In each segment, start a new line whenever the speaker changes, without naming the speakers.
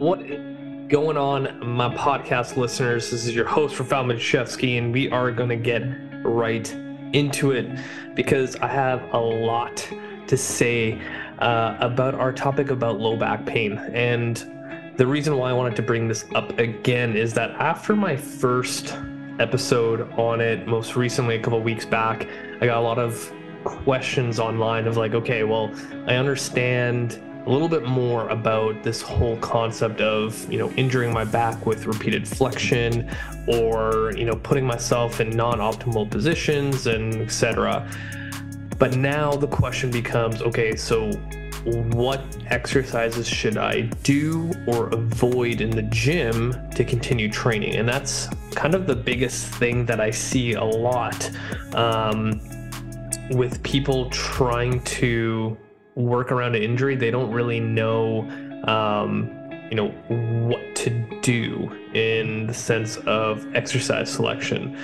What going on, my podcast listeners? This is your host, Rafal Machevsky, and we are going to get right into it because I have a lot to say uh, about our topic about low back pain. And the reason why I wanted to bring this up again is that after my first episode on it, most recently a couple weeks back, I got a lot of questions online of like, okay, well, I understand a little bit more about this whole concept of you know injuring my back with repeated flexion or you know putting myself in non-optimal positions and etc but now the question becomes okay so what exercises should I do or avoid in the gym to continue training? And that's kind of the biggest thing that I see a lot um, with people trying to work around an injury, they don't really know, um, you know, what to do in the sense of exercise selection,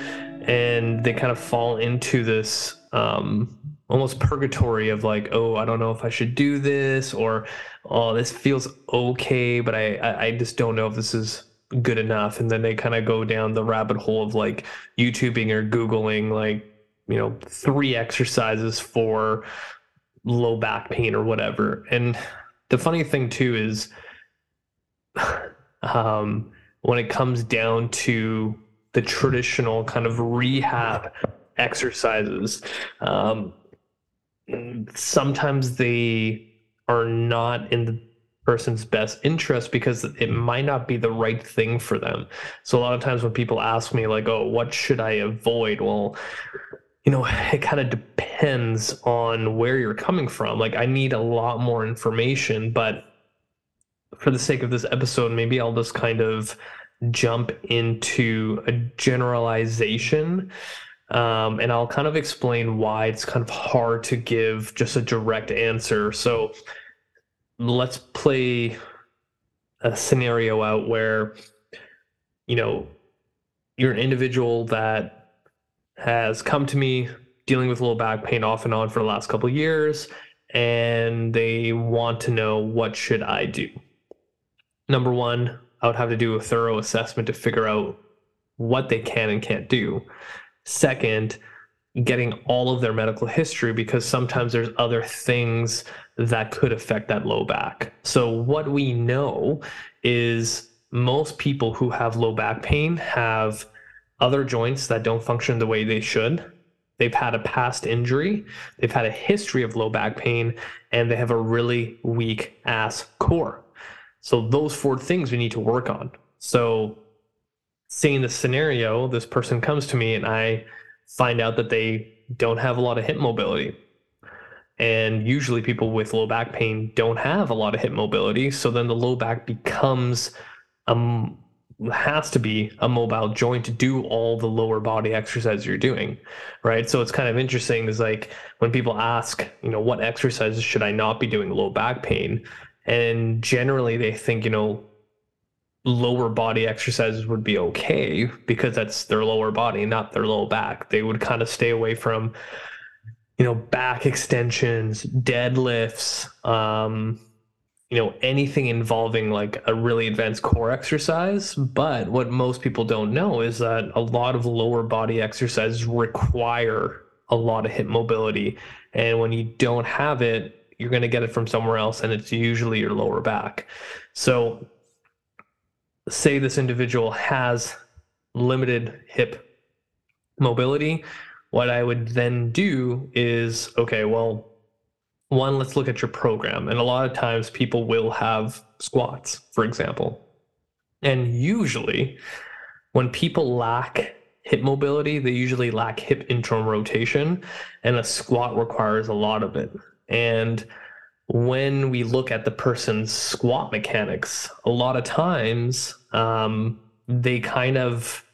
and they kind of fall into this um, almost purgatory of like, oh, I don't know if I should do this, or oh, this feels okay, but I I, I just don't know if this is good enough, and then they kind of go down the rabbit hole of like YouTubing or Googling like you know three exercises for low back pain or whatever. And the funny thing too is um, when it comes down to the traditional kind of rehab exercises, um, sometimes they are not in the person's best interest because it might not be the right thing for them. So a lot of times when people ask me like, "Oh, what should I avoid?" Well, you know, it kind of depends on where you're coming from. Like, I need a lot more information, but for the sake of this episode, maybe I'll just kind of jump into a generalization. Um, and I'll kind of explain why it's kind of hard to give just a direct answer. So let's play a scenario out where, you know, you're an individual that has come to me dealing with low back pain off and on for the last couple years and they want to know what should I do. Number 1, I would have to do a thorough assessment to figure out what they can and can't do. Second, getting all of their medical history because sometimes there's other things that could affect that low back. So what we know is most people who have low back pain have other joints that don't function the way they should. They've had a past injury, they've had a history of low back pain, and they have a really weak ass core. So, those four things we need to work on. So, seeing the scenario, this person comes to me and I find out that they don't have a lot of hip mobility. And usually, people with low back pain don't have a lot of hip mobility. So, then the low back becomes a has to be a mobile joint to do all the lower body exercises you're doing right? So it's kind of interesting is like when people ask you know what exercises should i not be doing? Low back pain. And generally they think you know lower body exercises would be okay because that's their lower body not their low back. They would kind of stay away from you know back extensions deadlifts um you know anything involving like a really advanced core exercise but what most people don't know is that a lot of lower body exercises require a lot of hip mobility. And when you don't have it you're going to get it from somewhere else and it's usually your lower back. So say this individual has limited hip mobility what i would then do is okay well one, let's look at your program. And a lot of times people will have squats, for example. And usually, when people lack hip mobility, they usually lack hip internal rotation, and a squat requires a lot of it. And when we look at the person's squat mechanics, a lot of times um, they kind of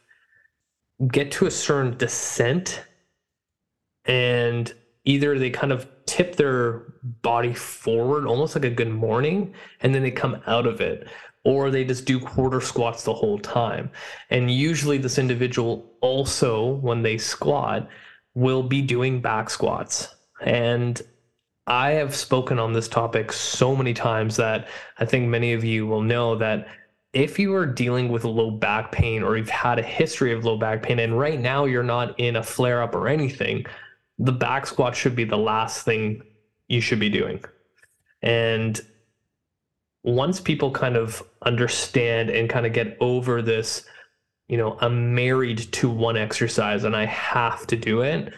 get to a certain descent and either they kind of tip their body forward almost like a good morning and then they come out of it or they just do quarter squats the whole time. And usually this individual also when they squat will be doing back squats. And I have spoken on this topic so many times that I think many of you will know that if you are dealing with low back pain or you've had a history of low back pain and right now you're not in a flare up or anything, the back squat should be the last thing you should be doing. And once people kind of understand and kind of get over this, you know, I'm married to one exercise and I have to do it,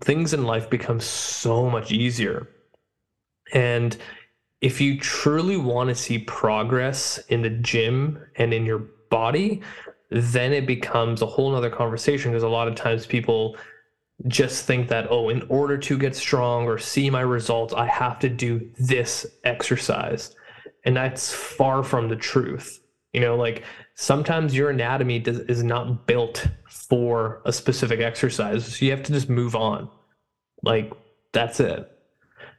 things in life become so much easier. And if you truly want to see progress in the gym and in your body, then it becomes a whole nother conversation because a lot of times people just think that, oh, in order to get strong or see my results, I have to do this exercise. And that's far from the truth. You know, like sometimes your anatomy does, is not built for a specific exercise. So you have to just move on. Like, that's it.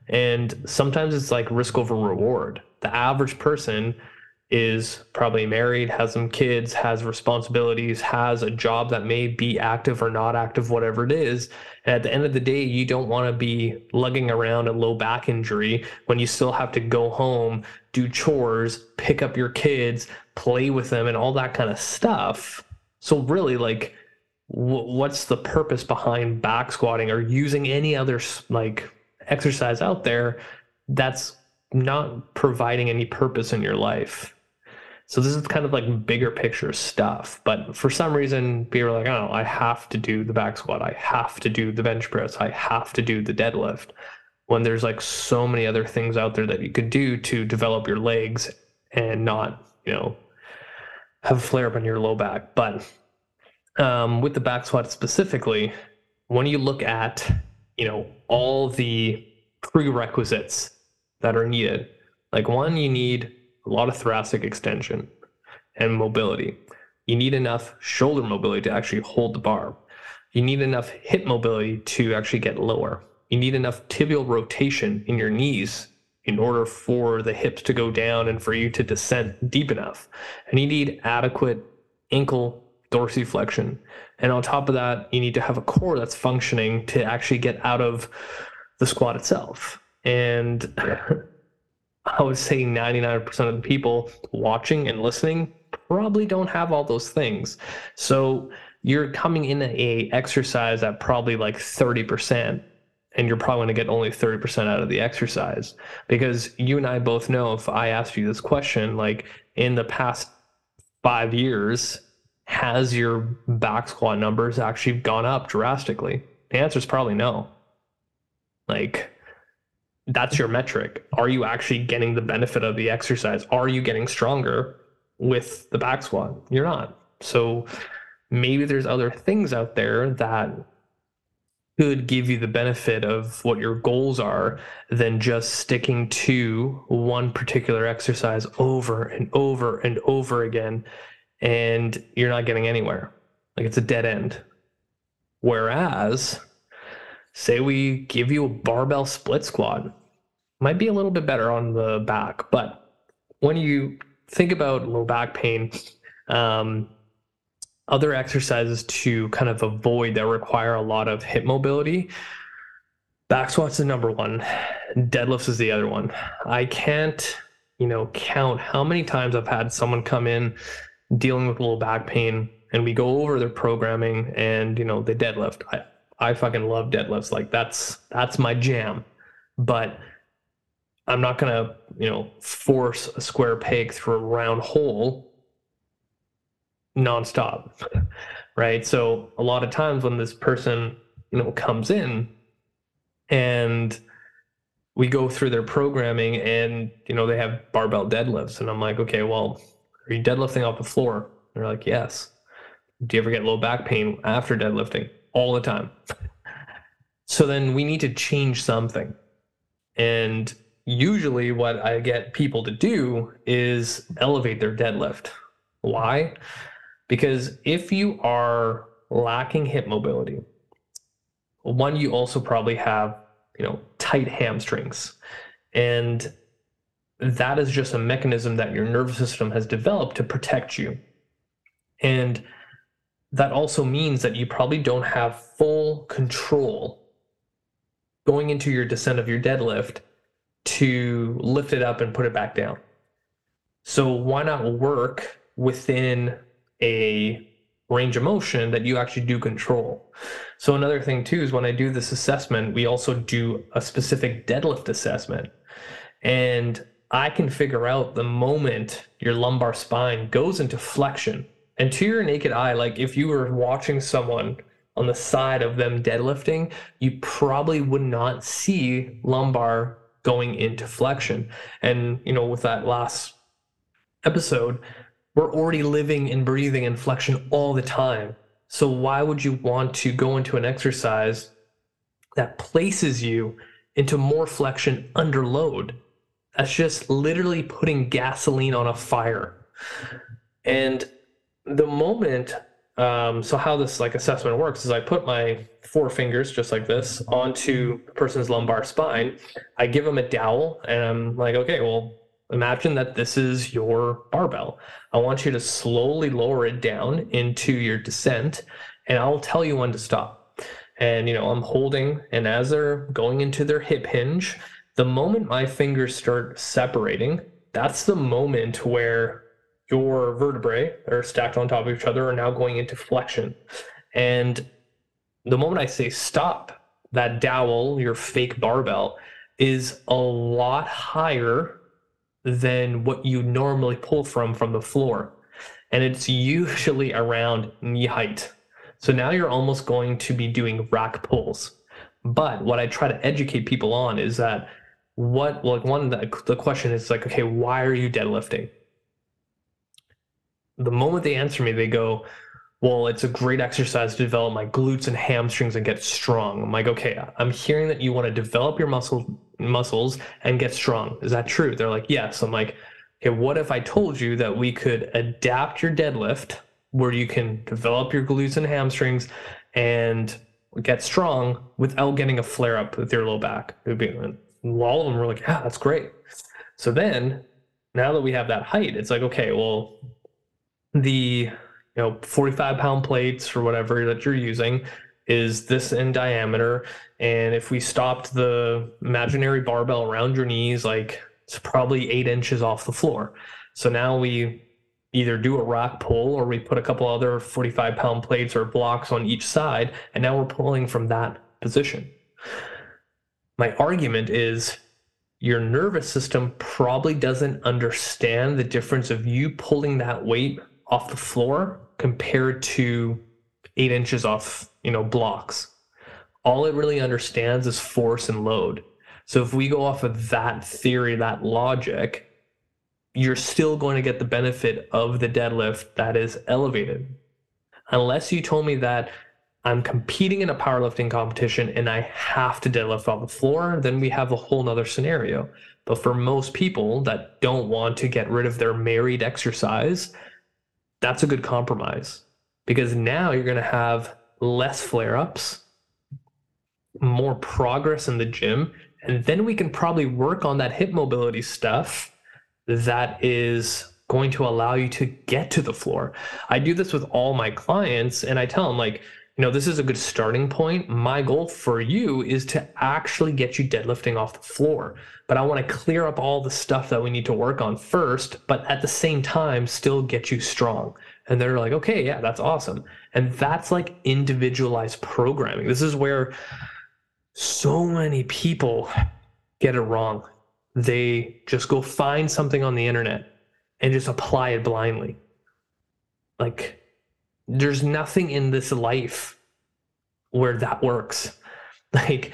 And sometimes it's like risk over reward. The average person is probably married, has some kids, has responsibilities, has a job that may be active or not active, whatever it is. And at the end of the day, you don't want to be lugging around a low back injury when you still have to go home, do chores, pick up your kids, play with them, and all that kind of stuff. So, really, like, what's the purpose behind back squatting or using any other like exercise out there that's not providing any purpose in your life? So this is kind of like bigger picture stuff. But for some reason, people are like, oh, I have to do the back squat. I have to do the bench press. I have to do the deadlift. When there's like so many other things out there that you could do to develop your legs and not, you know, have a flare up on your low back. But um, with the back squat specifically, when you look at, you know, all the prerequisites that are needed, like one, you need a lot of thoracic extension and mobility. You need enough shoulder mobility to actually hold the bar. You need enough hip mobility to actually get lower. You need enough tibial rotation in your knees in order for the hips to go down and for you to descend deep enough. And you need adequate ankle dorsiflexion. And on top of that, you need to have a core that's functioning to actually get out of the squat itself. And I would say 99% of the people watching and listening probably don't have all those things. So you're coming in a exercise at probably like 30% and you're probably going to get only 30% out of the exercise because you and I both know if I asked you this question like in the past 5 years has your back squat numbers actually gone up drastically? The answer is probably no. Like that's your metric. Are you actually getting the benefit of the exercise? Are you getting stronger with the back squat? You're not. So maybe there's other things out there that could give you the benefit of what your goals are than just sticking to one particular exercise over and over and over again and you're not getting anywhere. Like it's a dead end. Whereas say we give you a barbell split squat. Might be a little bit better on the back but when you think about low back pain um, other exercises to kind of avoid that require a lot of hip mobility back squats is number one. Deadlifts is the other one. I can't you know count how many times i've had someone come in dealing with low back pain and we go over their programming and you know they deadlift. I I fucking love deadlifts. Like that's that's my jam. But I'm not gonna, you know, force a square peg through a round hole nonstop. right. So a lot of times when this person, you know, comes in and we go through their programming and you know they have barbell deadlifts and i'm like okay well are you deadlifting off the floor and they're like yes do you ever get low back pain after deadlifting all the time. So then we need to change something. And usually, what I get people to do is elevate their deadlift. Why? Because if you are lacking hip mobility, one, you also probably have, you know, tight hamstrings. And that is just a mechanism that your nervous system has developed to protect you. And that also means that you probably don't have full control going into your descent of your deadlift to lift it up and put it back down. So why not work within a range of motion that you actually do control? So another thing too is when I do this assessment, we also do a specific deadlift assessment. And I can figure out the moment your lumbar spine goes into flexion. And to your naked eye, like if you were watching someone on the side of them deadlifting, you probably would not see lumbar going into flexion. And, you know, with that last episode, we're already living and breathing in flexion all the time. So why would you want to go into an exercise that places you into more flexion under load? That's just literally putting gasoline on a fire. And the moment um, so how this like assessment works is I put my four fingers just like this onto the person's lumbar spine. I give them a dowel and I'm like, okay, well, imagine that this is your barbell. I want you to slowly lower it down into your descent and I'll tell you when to stop. And you know, I'm holding and as they're going into their hip hinge, the moment my fingers start separating, that's the moment where your vertebrae that are stacked on top of each other are now going into flexion. And the moment I say stop, that dowel, your fake barbell, is a lot higher than what you normally pull from from the floor. And it's usually around knee height. So now you're almost going to be doing rack pulls. But what I try to educate people on is that what, like, one, the, the question is like, okay, why are you deadlifting? The moment they answer me, they go, well, it's a great exercise to develop my glutes and hamstrings and get strong. I'm like, okay, I'm hearing that you want to develop your muscle muscles and get strong. Is that true? They're like, yes. I'm like, okay, what if I told you that we could adapt your deadlift where you can develop your glutes and hamstrings and get strong without getting a flare up with your low back? It'd Be, all of them were like, yeah, that's great. So then now that we have that height, it's like, okay, well, the you know 45 pound plates or whatever that you're using is this in diameter. And if we stopped the imaginary barbell around your knees like it's probably eight inches off the floor. So now we either do a rack pull or we put a couple other 45 pound plates or blocks on each side and now we're pulling from that position. My argument is your nervous system probably doesn't understand the difference of you pulling that weight off the floor compared to eight inches off, you know, blocks. All it really understands is force and load. So if we go off of that theory, that logic, you're still going to get the benefit of the deadlift that is elevated. Unless you told me that I'm competing in a powerlifting competition and I have to deadlift off the floor, then we have a whole nother scenario. But for most people that don't want to get rid of their married exercise, that's a good compromise because now you're going to have less flare ups, more progress in the gym, and then we can probably work on that hip mobility stuff that is going to allow you to get to the floor. I do this with all my clients and I tell them like, you know, this is a good starting point. My goal for you is to actually get you deadlifting off the floor. But I want to clear up all the stuff that we need to work on first, but at the same time, still get you strong. And they're like, okay, yeah, that's awesome. And that's like individualized programming. This is where so many people get it wrong. They just go find something on the internet and just apply it blindly. Like, there's nothing in this life where that works. Like,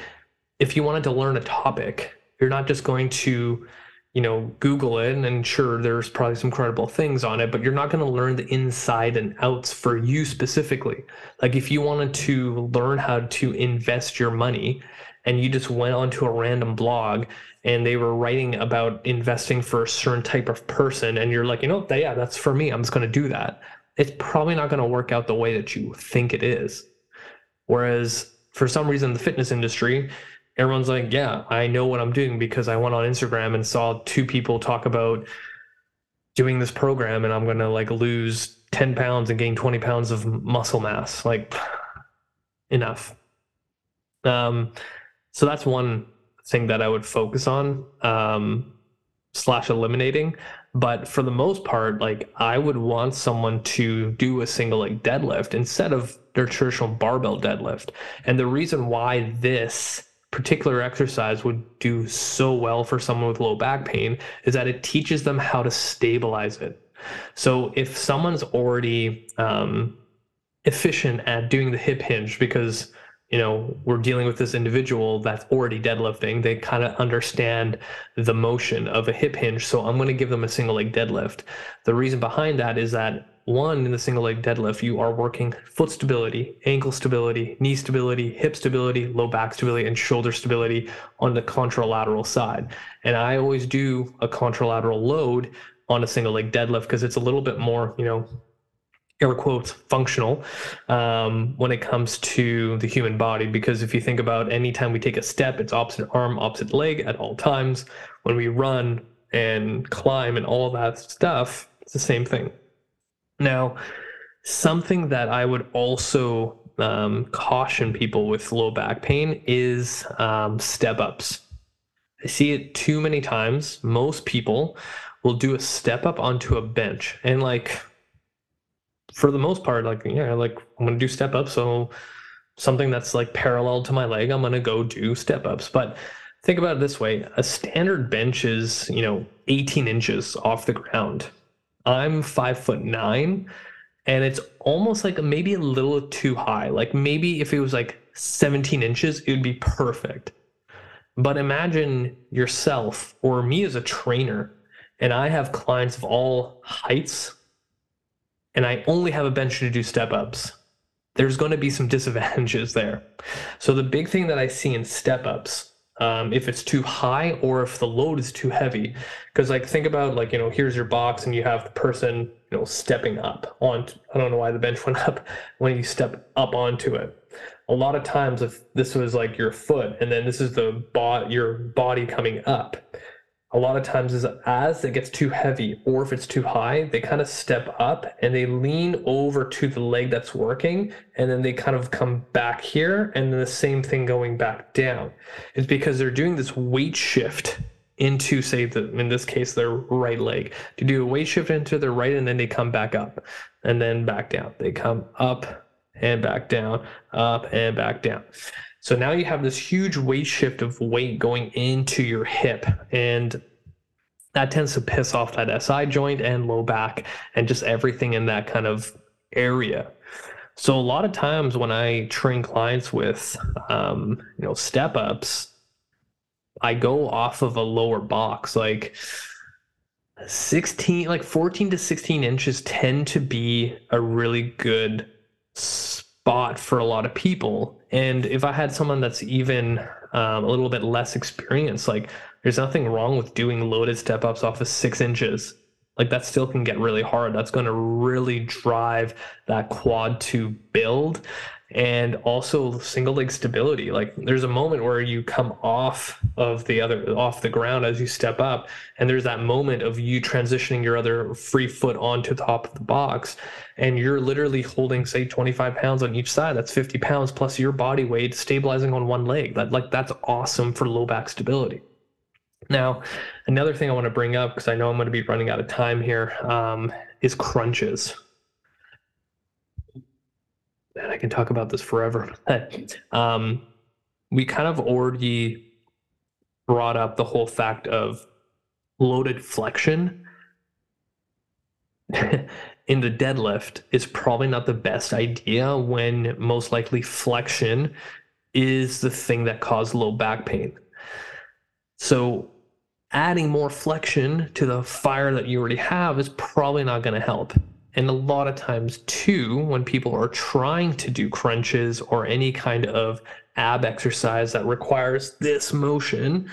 if you wanted to learn a topic, you're not just going to, you know, Google it and sure, there's probably some credible things on it, but you're not going to learn the inside and outs for you specifically. Like, if you wanted to learn how to invest your money and you just went onto a random blog and they were writing about investing for a certain type of person and you're like you know yeah that's for me i'm just going to do that it's probably not going to work out the way that you think it is. Whereas for some reason, the fitness industry, everyone's like, yeah, I know what I'm doing because I went on Instagram and saw two people talk about doing this program and I'm going to like lose 10 pounds and gain 20 pounds of muscle mass. Like, enough. Um, So that's one thing that I would focus on um, slash eliminating. But for the most part, like I would want someone to do a single leg deadlift instead of their traditional barbell deadlift. And the reason why this particular exercise would do so well for someone with low back pain is that it teaches them how to stabilize it. So if someone's already um, efficient at doing the hip hinge because you know we're dealing with this individual that's already deadlifting. They kind of understand the motion of a hip hinge so i'm going to give them a single leg deadlift. The reason behind that is that one in the single leg deadlift you are working foot stability ankle stability knee stability hip stability low back stability and shoulder stability on the contralateral side. And i always do a contralateral load on a single leg deadlift because it's a little bit more you know air quotes functional um, when it comes to the human body. Because if you think about anytime we take a step it's opposite arm opposite leg at all times. When we run and climb and all that stuff it's the same thing. Now something that i would also um, caution people with low back pain is um, step ups. I see it too many times. Most people will do a step up onto a bench and like for the most part, like yeah, like I'm gonna do step ups. So something that's like parallel to my leg, I'm gonna go do step ups. But think about it this way: a standard bench is you know 18 inches off the ground. I'm five foot nine, and it's almost like maybe a little too high. Like maybe if it was like 17 inches, it would be perfect. But imagine yourself or me as a trainer, and I have clients of all heights and I only have a bench to do step ups, there's going to be some disadvantages there. So the big thing that I see in step ups, um, if it's too high or if the load is too heavy, because like think about like you know here's your box and you have the person you know stepping up on. I don't know why the bench went up when you step up onto it. A lot of times, if this was like your foot and then this is the bot your body coming up, a lot of times is as it gets too heavy or if it's too high, they kind of step up and they lean over to the leg that's working and then they kind of come back here and then the same thing going back down. It's because they're doing this weight shift into say the in this case their right leg to do a weight shift into their right and then they come back up and then back down. They come up and back down, up and back down. So now you have this huge weight shift of weight going into your hip and that tends to piss off that SI joint and low back and just everything in that kind of area. So a lot of times when I train clients with um, you know step ups, I go off of a lower box like 16 like 14 to 16 inches tend to be a really good spot for a lot of people. And if I had someone that's even um, a little bit less experienced, like there's nothing wrong with doing loaded step ups off of six inches. Like that still can get really hard. That's going to really drive that quad to build and also single leg stability. Like there's a moment where you come off of the other off the ground as you step up, and there's that moment of you transitioning your other free foot onto the top of the box, and you're literally holding say 25 pounds on each side. That's 50 pounds plus your body weight stabilizing on one leg. That like that's awesome for low back stability. Now, another thing I want to bring up because I know I'm going to be running out of time here um, is crunches man, I can talk about this forever. um, we kind of already brought up the whole fact of loaded flexion in the deadlift is probably not the best idea when most likely flexion is the thing that caused low back pain. So adding more flexion to the fire that you already have is probably not going to help. And a lot of times, too, when people are trying to do crunches or any kind of ab exercise that requires this motion,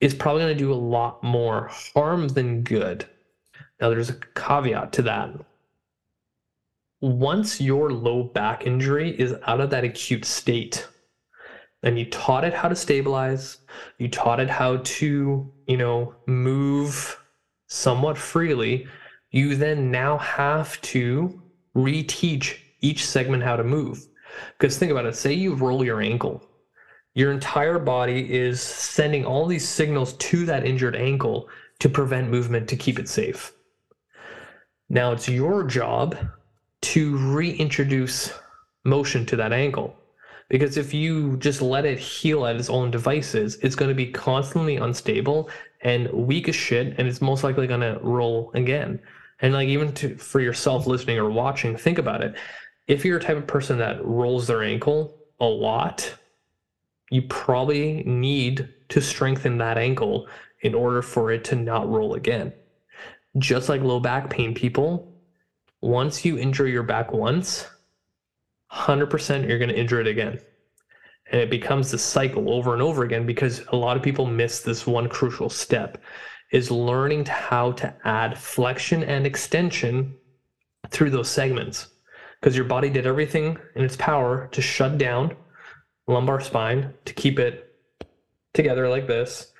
is probably going to do a lot more harm than good. Now, there's a caveat to that. Once your low back injury is out of that acute state, and you taught it how to stabilize, you taught it how to, you know, move somewhat freely, you then now have to reteach each segment how to move. Because think about it, say you roll your ankle, your entire body is sending all these signals to that injured ankle to prevent movement to keep it safe. Now it's your job to reintroduce motion to that ankle. Because if you just let it heal at its own devices, it's going to be constantly unstable and weak as shit, and it's most likely going to roll again. And like even to, for yourself listening or watching, think about it. If you're a type of person that rolls their ankle a lot, you probably need to strengthen that ankle in order for it to not roll again. Just like low back pain, people, once you injure your back once, 100% you're going to injure it again. And it becomes the cycle over and over again because a lot of people miss this one crucial step is learning how to add flexion and extension through those segments because your body did everything in its power to shut down lumbar spine to keep it together like this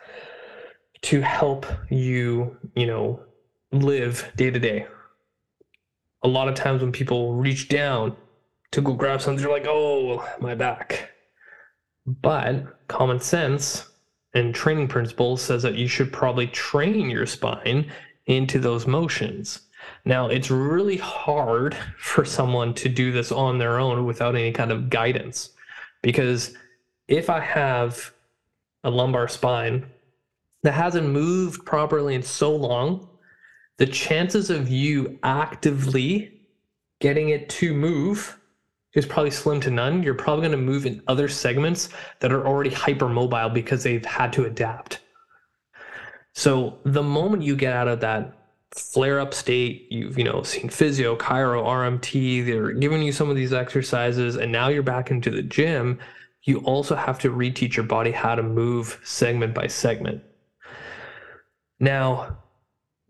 to help you, you know, live day to day. A lot of times when people reach down to go grab something, they're like, oh, my back. But common sense and training principles says that you should probably train your spine into those motions. Now, it's really hard for someone to do this on their own without any kind of guidance. Because if I have a lumbar spine that hasn't moved properly in so long, the chances of you actively getting it to move is probably slim to none. You're probably going to move in other segments that are already hypermobile because they've had to adapt. So the moment you get out of that flare up state, you've you know seen physio, chiro, RMT, they're giving you some of these exercises, and now you're back into the gym. You also have to reteach your body how to move segment by segment. Now,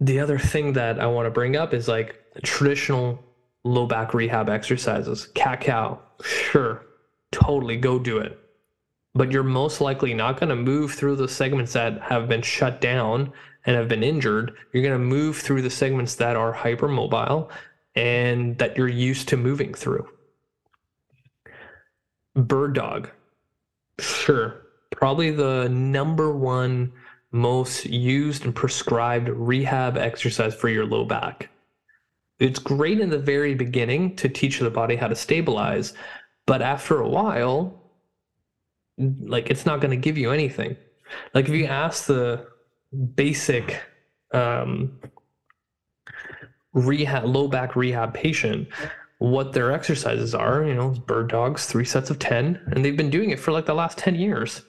the other thing that I want to bring up is like traditional low back rehab exercises. Cat cow, sure, totally go do it. But you're most likely not going to move through the segments that have been shut down and have been injured. You're going to move through the segments that are hypermobile and that you're used to moving through. Bird dog, sure, probably the number one most used and prescribed rehab exercise for your low back it's great in the very beginning to teach the body how to stabilize, but after a while, like it's not going to give you anything. Like if you ask the basic um, rehab, low back rehab patient what their exercises are, you know, bird dogs, three sets of 10, and they've been doing it for like the last 10 years.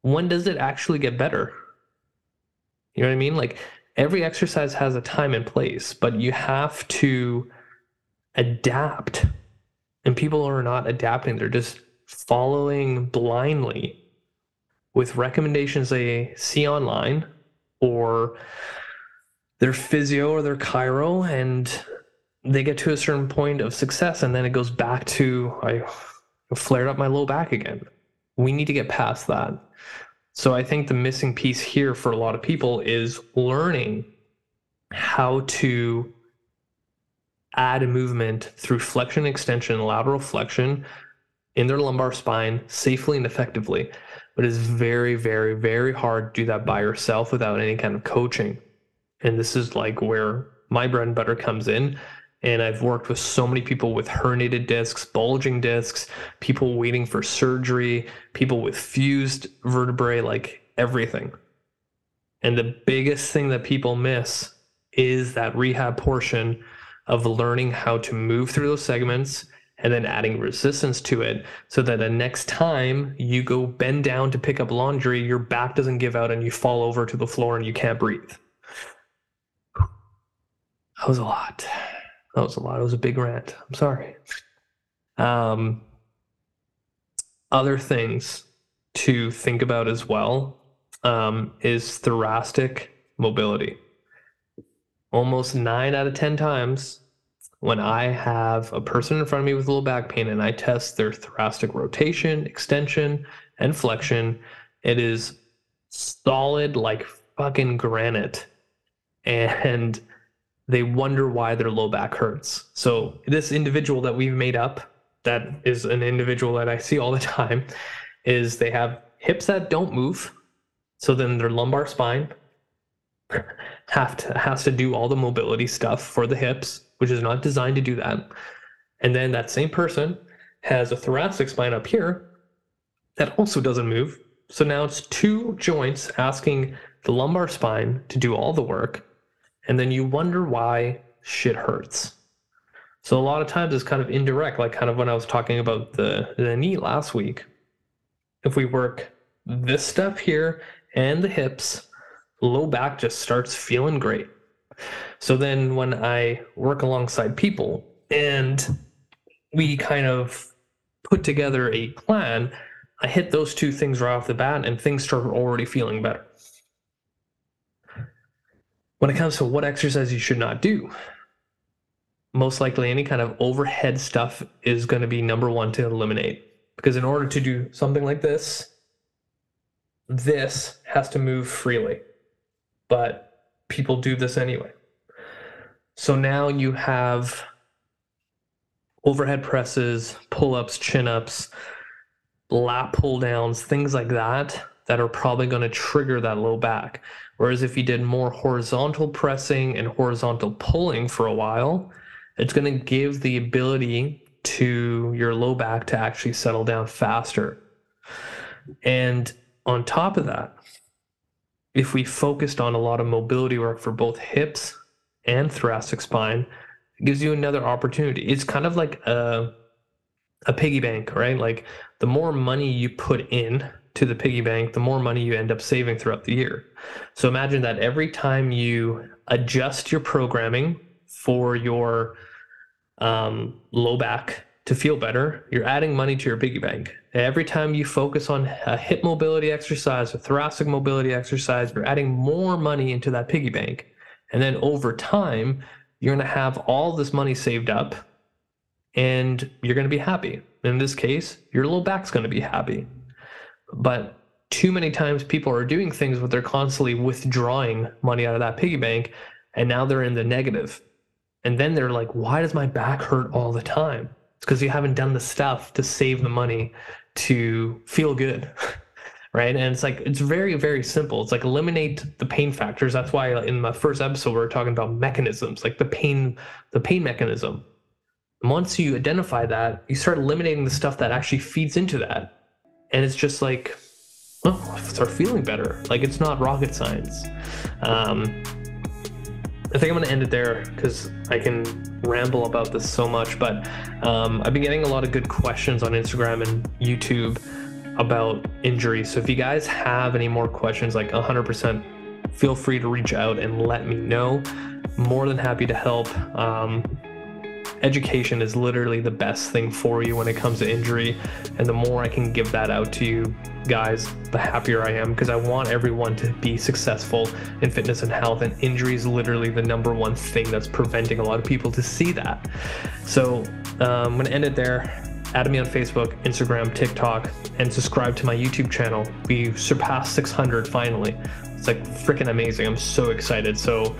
When does it actually get better? You know what I mean? Like every exercise has a time and place, but you have to adapt. And people are not adapting, they're just following blindly with recommendations they see online or their physio or their chiro and they get to a certain point of success and then it goes back to I flared up my low back again. We need to get past that. So I think the missing piece here for a lot of people is learning how to add movement through flexion, extension, lateral flexion in their lumbar spine safely and effectively. But it's very, very, very hard to do that by yourself without any kind of coaching. And this is like where my bread and butter comes in and I've worked with so many people with herniated discs, bulging discs, people waiting for surgery, people with fused vertebrae, like everything. And the biggest thing that people miss is that rehab portion of learning how to move through those segments and then adding resistance to it so that the next time you go bend down to pick up laundry, your back doesn't give out and you fall over to the floor and you can't breathe. That was a lot. That was a lot. It was a big rant. I'm sorry. Um, other things to think about as well um, is thoracic mobility. Almost nine out of 10 times when I have a person in front of me with low back pain and I test their thoracic rotation, extension, and flexion, it is solid like fucking granite. And they wonder why their low back hurts. So this individual that we've made up, that is an individual that I see all the time, is they have hips that don't move. So then their lumbar spine have to has to do all the mobility stuff for the hips, which is not designed to do that. And then that same person has a thoracic spine up here that also doesn't move. So now it's two joints asking the lumbar spine to do all the work. And then you wonder why shit hurts. So a lot of times it's kind of indirect, like kind of when I was talking about the, the knee last week. If we work this stuff here and the hips, low back just starts feeling great. So then when I work alongside people and we kind of put together a plan, I hit those two things right off the bat and things start already feeling better. When it comes to what exercise you should not do, most likely any kind of overhead stuff is going to be number one to eliminate. Because in order to do something like this, this has to move freely. But people do this anyway. So now you have overhead presses, pull ups, chin ups, lat pull downs, things like that, that are probably going to trigger that low back. Whereas if you did more horizontal pressing and horizontal pulling for a while, it's going to give the ability to your low back to actually settle down faster. And on top of that, if we focused on a lot of mobility work for both hips and thoracic spine, it gives you another opportunity. It's kind of like a a piggy bank, right? Like the more money you put in to the piggy bank, the more money you end up saving throughout the year. So imagine that every time you adjust your programming for your um, low back to feel better, you're adding money to your piggy bank. Every time you focus on a hip mobility exercise or thoracic mobility exercise, you're adding more money into that piggy bank. And then over time, you're going to have all this money saved up and you're going to be happy. In this case, your low back's going to be happy. But too many times people are doing things where they're constantly withdrawing money out of that piggy bank and now they're in the negative and then they're like, why does my back hurt all the time? It's because you haven't done the stuff to save the money to feel good. right. And it's like, it's very, very simple. It's like eliminate the pain factors. That's why in my first episode, we are talking about mechanisms, like the pain, the pain mechanism. And once you identify that, you start eliminating the stuff that actually feeds into that. And it's just like, oh, start feeling better. Like it's not rocket science. Um, I think I'm going to end it there because I can ramble about this so much. But um, I've been getting a lot of good questions on Instagram and YouTube about injuries. So if you guys have any more questions, like 100%, feel free to reach out and let me know. More than happy to help. Um, education is literally the best thing for you when it comes to injury. And the more I can give that out to you guys, the happier I am because I want everyone to be successful in fitness and health. And injury is literally the number one thing that's preventing a lot of people to see that. So um, I'm going to end it there. Add me on Facebook, Instagram, TikTok, and subscribe to my YouTube channel. We surpassed 600 finally. It's like freaking amazing. I'm so excited. So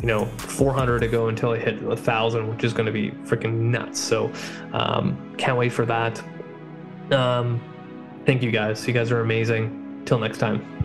you know 400 to go until I hit a thousand, which is going to be freaking nuts. So um, can't wait for that. Um, thank you guys. You guys are amazing. Till next time.